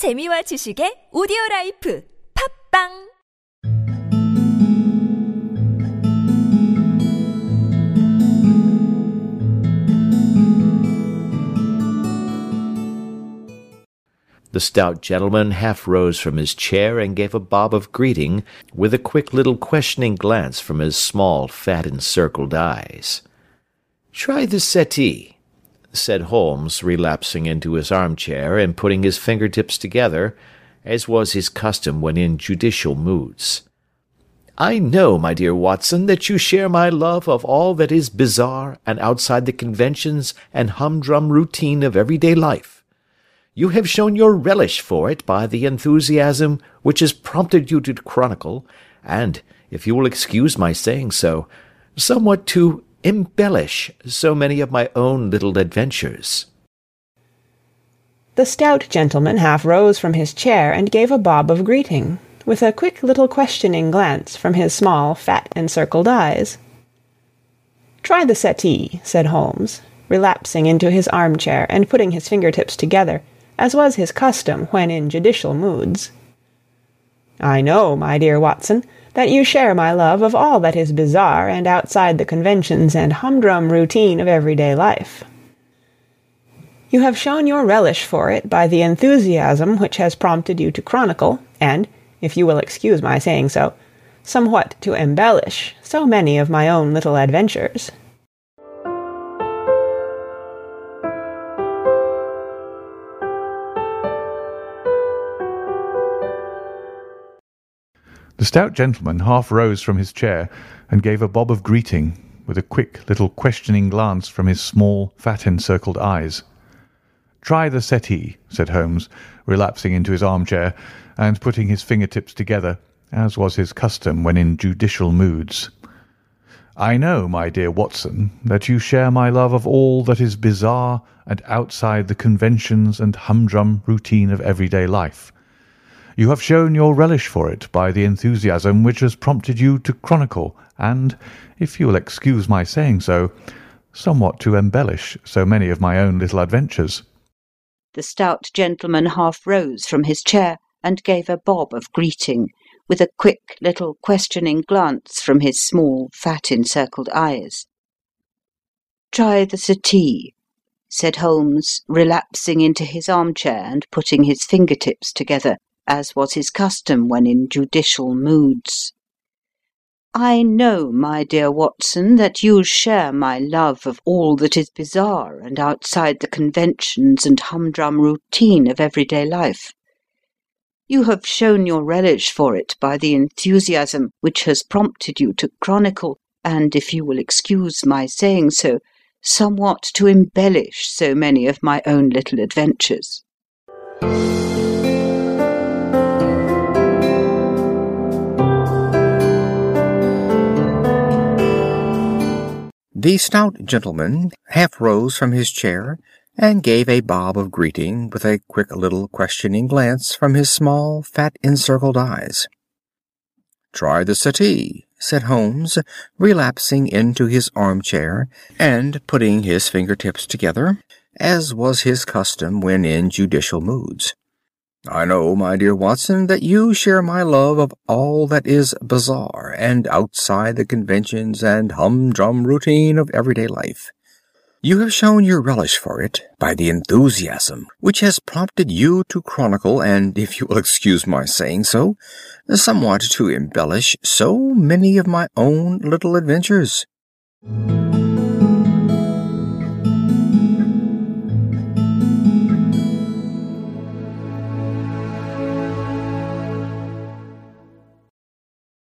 재미와 지식의 오디오 라이프 팝빵 The stout gentleman half rose from his chair and gave a bob of greeting, with a quick little questioning glance from his small, fat, encircled eyes. "Try the settee," said Holmes, relapsing into his armchair and putting his finger tips together, as was his custom when in judicial moods. "I know, my dear Watson, that you share my love of all that is bizarre and outside the conventions and humdrum routine of everyday life. You have shown your relish for it by the enthusiasm which has prompted you to chronicle, and, if you will excuse my saying so, somewhat to embellish so many of my own little adventures." The stout gentleman half rose from his chair and gave a bob of greeting, with a quick little questioning glance from his small, fat, encircled eyes. "Try the settee," said Holmes, relapsing into his armchair and putting his finger tips together as was his custom when in judicial moods. I know, my dear Watson, that you share my love of all that is bizarre and outside the conventions and humdrum routine of everyday life. You have shown your relish for it by the enthusiasm which has prompted you to chronicle, and, if you will excuse my saying so, somewhat to embellish so many of my own little adventures. The stout gentleman half rose from his chair and gave a bob of greeting, with a quick little questioning glance from his small, fat, encircled eyes. "Try the settee," said Holmes, relapsing into his armchair, and putting his finger tips together, as was his custom when in judicial moods. "I know, my dear Watson, that you share my love of all that is bizarre and outside the conventions and humdrum routine of everyday life. You have shown your relish for it by the enthusiasm which has prompted you to chronicle, and, if you will excuse my saying so, somewhat to embellish so many of my own little adventures." The stout gentleman half rose from his chair and gave a bob of greeting, with a quick little questioning glance from his small, fat, encircled eyes. "Try the settee," said Holmes, relapsing into his armchair and putting his finger tips together as was his custom when in judicial moods. I know, my dear Watson, that you share my love of all that is bizarre and outside the conventions and humdrum routine of everyday life. You have shown your relish for it by the enthusiasm which has prompted you to chronicle, and, if you will excuse my saying so, somewhat to embellish so many of my own little adventures. The stout gentleman half rose from his chair and gave a bob of greeting, with a quick little questioning glance from his small, fat, encircled eyes. "Try the settee," said Holmes, relapsing into his armchair and putting his finger tips together, as was his custom when in judicial moods. I know, my dear Watson, that you share my love of all that is bizarre and outside the conventions and humdrum routine of everyday life. You have shown your relish for it by the enthusiasm which has prompted you to chronicle, and, if you will excuse my saying so, somewhat to embellish so many of my own little adventures.